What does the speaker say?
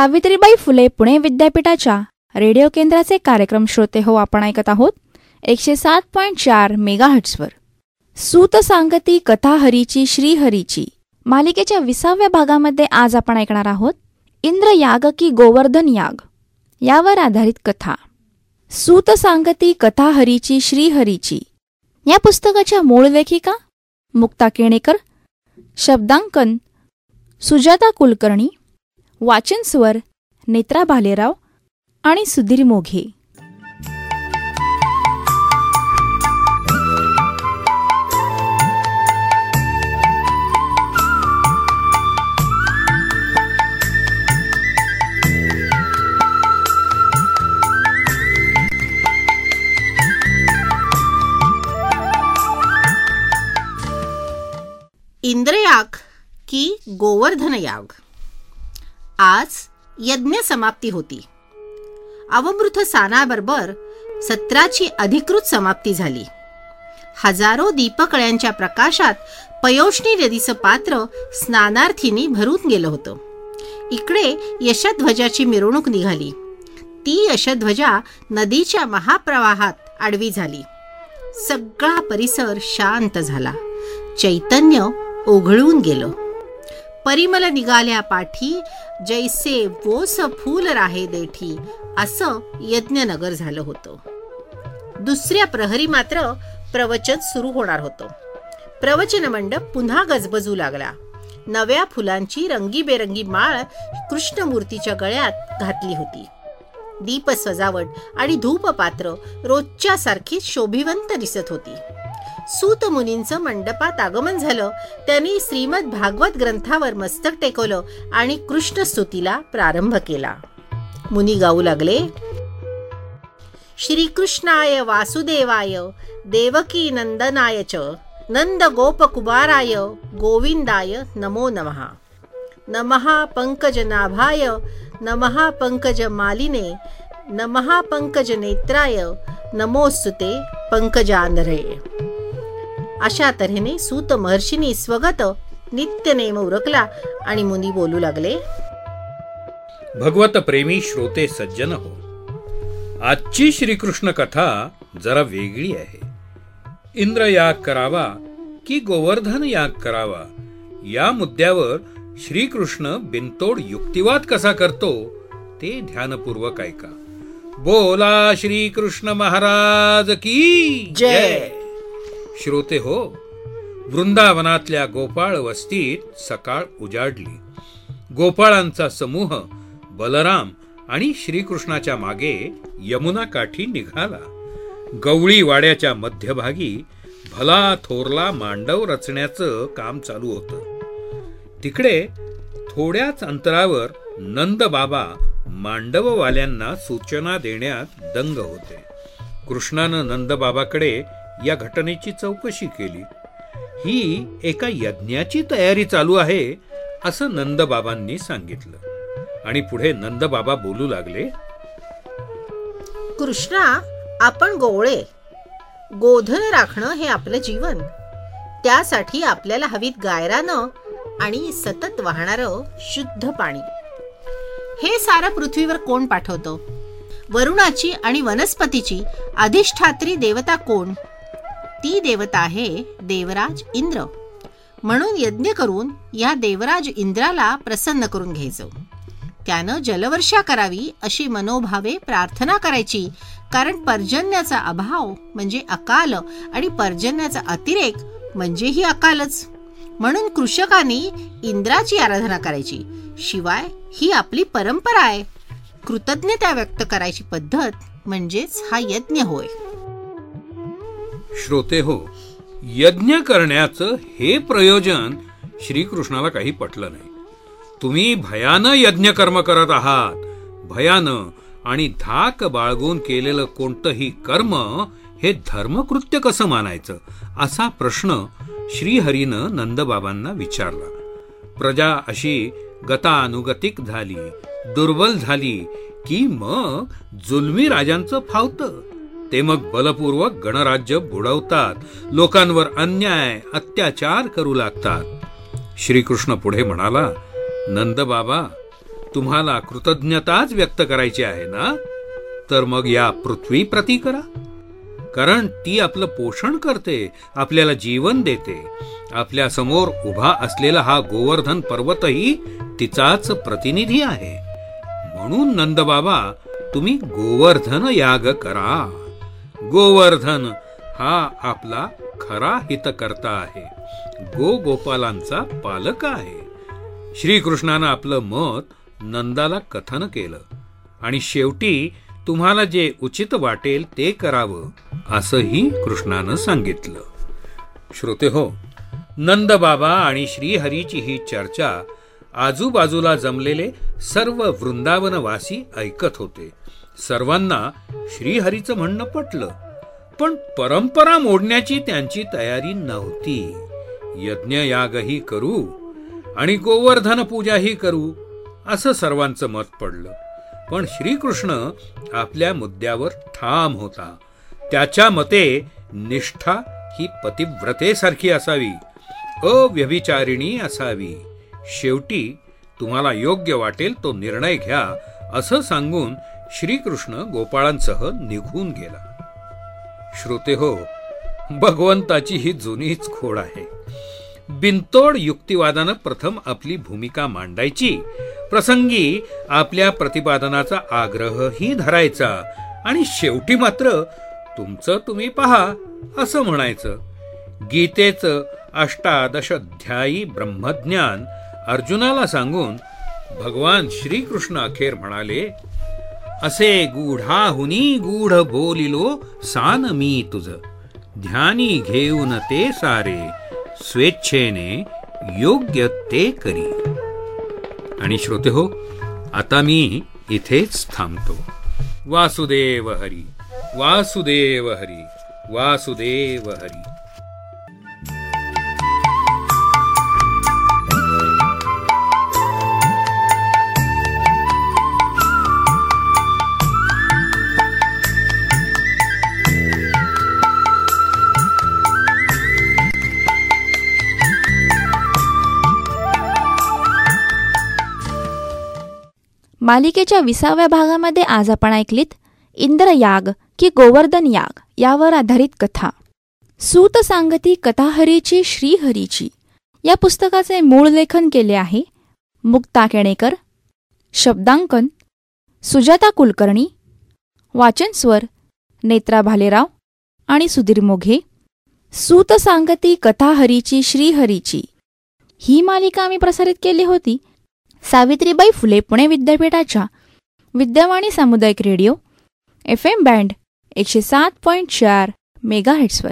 सावित्रीबाई फुले पुणे विद्यापीठाच्या रेडिओ केंद्राचे कार्यक्रम श्रोते हो आपण ऐकत आहोत. एकशे सात पॉईंट चार मेगाहट्सवर सूत सांगती कथा हरीची श्रीहरीची मालिकेच्या विसाव्या भागामध्ये आज आपण ऐकणार आहोत इंद्र याग की गोवर्धन याग. यावर आधारित कथा. सूत सांगती कथा हरीची श्रीहरीची या पुस्तकाच्या मूळ लेखिका मुक्ता केणेकर शब्दांकन सुजाता कुलकर्णी वाचन स्वर नेत्रा भालेराव आणि सुधीर मोघे. इंद्रयाग की गोवर्धन याग. आज यज्ञ समाप्ती होती. अवमृत सानाबरोबर सत्राची अधिकृत समाप्ती झाली. हजारो दीपकळ्यांच्या प्रकाशात पयोष्णी नदीचं पात्र स्नानार्थींनी भरून गेलं होतं. इकडे यशध्वजाची मिरवणूक निघाली. ती यशध्वजा नदीच्या महाप्रवाहात आडवी झाली. सगळा परिसर शांत झाला. चैतन्य ओघळून गेलं. परिमल निघाल्या पाठी जैसे वोस फूल राहे देठी असं यज्ञनगर झालं होतं. दुसऱ्या प्रहरी मात्र प्रवचन सुरू होणार होतं. प्रवचन मंडप पुन्हा गजबजू लागला. नव्या फुलांची रंगीबेरंगी माळ कृष्णमूर्तीच्या गळ्यात घातली होती. दीप सजावट आणि धूपपात्र रोजच्या सारखी शोभिवंत दिसत होती. सूत मुनींचं मंडपात आगमन झालं. त्यांनी श्रीमद भागवत ग्रंथावर मस्तक टेकवलं आणि कृष्ण स्तुतीला प्रारंभ केला. मुनी गाऊ लागले. श्रीकृष्णाय वासुदेवाय देवकी नंदनाय च नंद गोपकुमाराय गोविंदाय नमो नमः. नमः पंकजनाभाय नमहा पंकज मालिने नमहा पंकज नेत्राय नमोस्तुते पंकजानरे. अशा तऱ्हेने सूत महर्षीनी स्वगत नित्यनेम उरकला आणि मुनी बोलू लागले भगवत प्रेमी श्रोते सज्जन हो आजची श्रीकृष्ण कथा जरा वेगळी आहे. इंद्र याग करावा की गोवर्धन याग करावा या मुद्द्यावर श्रीकृष्ण बिनतोड युक्तिवाद कसा करतो ते ध्यानपूर्वक ऐका. बोला श्रीकृष्ण महाराज की जय. श्रोते हो. वृंदावनातल्या गोपाळ वस्तीत सकाळ उजाडली. गोपाळांचा समूह बलराम आणि श्रीकृष्णाच्या मागे यमुना काठी निघाला. गवळी वाड्याच्या मध्यभागी भला थोरला मांडव रचण्याचं काम चालू होतं. तिकडे थोड्याच अंतरावर नंद बाबा मांडववाल्यांना सूचना देण्यात दंग होते. कृष्णानं नंदबाबाकडे या घटनेची चौकशी केली. ही एका यज्ञाची तयारी चालू आहे असं नंदबाबांनी सांगितलं. आणि पुढे नंदबाबा बोलू लागले कृष्णा आपण गोवळे. गोधन राखणं हे आपलं जीवन. त्यासाठी आपल्याला हवीत गायरानं आणि सतत वाहणारं शुद्ध पाणी. हे सारं पृथ्वीवर कोण पाठवतो? वरुणाची आणि वनस्पतीची अधिष्ठात्री देवता कोण? ती देवता आहे देवराज इंद्र. म्हणून यज्ञ करून या देवराज इंद्राला प्रसन्न करून घ्यायचं. त्यानं जलवर्षा करावी अशी मनोभावे प्रार्थना करायची. कारण पर्जन्याचा अभाव म्हणजे अकाल आणि पर्जन्याचा अतिरेक म्हणजे ही अकालच. म्हणून कृषकांनी इंद्राची आराधना करायची. शिवाय ही आपली परंपरा आहे. कृतज्ञता व्यक्त करायची पद्धत म्हणजेच हा यज्ञ होय. श्रोते हो यज्ञ करण्याचं हे प्रयोजन श्रीकृष्णाला काही पटलं नाही. तुम्ही भयानं यज्ञ कर्म करत आहात. भयानं आणि धाक बाळगून केलेलं कोणतंही कर्म हे धर्मकृत्य कसं मानायचं? असा प्रश्न श्रीहरीनं नंदबाबांना विचारला. प्रजा अशी गतानुगतिक झाली दुर्बल झाली की मग जुलमी राजांचं फावतं? ते मग बलपूर्वक गणराज्य बुडवतात. लोकांवर अन्याय अत्याचार करू लागतात. श्रीकृष्ण पुढे म्हणाला नंदबाबा तुम्हाला कृतज्ञताच व्यक्त करायची आहे ना? तर मग या पृथ्वी प्रती करा. कारण ती आपलं पोषण करते आपल्याला जीवन देते. आपल्यासमोर उभा असलेला हा गोवर्धन पर्वतही तिचाच प्रतिनिधी आहे. म्हणून नंदबाबा तुम्ही गोवर्धन याग करा. गोवर्धन हा आपला खरा हितकर्ता आहे. गो गोपालांचा पालक आहे. श्रीकृष्णानं आपलं मत नंदाला कथन केलं. आणि शेवटी तुम्हाला जे उचित वाटेल ते करावं असंही कृष्णानं सांगितलं. श्रोते हो नंदबाबा आणि श्रीहरीची ही चर्चा आजूबाजूला जमलेले सर्व वृंदावनवासी ऐकत होते. सर्वांना श्रीहरीचं म्हणणं पटलं. पण परंपरा मोडण्याची त्यांची तयारी नव्हती. यज्ञयागही करू आणि गोवर्धन पूजाही करू असं सर्वांचं मत पडलं. पण श्रीकृष्ण आपल्या मुद्द्यावर ठाम होता. त्याच्या मते निष्ठा ही पतिव्रतेसारखी असावी अव्यभिचारिणी असावी. शेवटी तुम्हाला योग्य वाटेल तो निर्णय घ्या असं सांगून श्रीकृष्ण गोपाळांसह निघून गेला. श्रोते हो भगवंताची ही जुनीच खोड आहे. बिनतोड युक्तिवादानं प्रथम आपली भूमिका मांडायची. प्रसंगी आपल्या प्रतिपादनाचा आग्रहही धरायचा. आणि शेवटी मात्र तुमचं तुम्ही पहा असं म्हणायचं. गीतेचं अष्टादशाध्यायी ब्रह्मज्ञान अर्जुनाला सांगून भगवान श्रीकृष्ण अखेर म्हणाले असे गूढाहुनी गूढ बोलिलो सान मी तुझ. ध्यानी घेऊन ते सारे स्वेच्छेने योग्य ते करी. आणि श्रोते हो आता मी इथेच थांबतो. वासुदेव हरी वासुदेव हरी वासुदेव हरी. मालिकेच्या विसाव्या भागामध्ये आज आपण ऐकलीत इंद्रयाग की गोवर्धन याग यावर आधारित कथा. सूत सांगती कथाहरीची श्रीहरीची. या पुस्तकाचे मूळ लेखन केले आहे मुक्ता केणेकर शब्दांकन सुजाता कुलकर्णी वाचनस्वर नेत्रा भालेराव आणि सुधीर मोघे. सूत सांगती कथाहरीची श्रीहरीची. ही मालिका आम्ही प्रसारित केली होती सावित्रीबाई फुले पुणे विद्यापीठाच्या विद्यावाणी सामुदायिक रेडिओ एफ एम बँड एकशे सात पॉईंट चार मेगाहेट्सवर.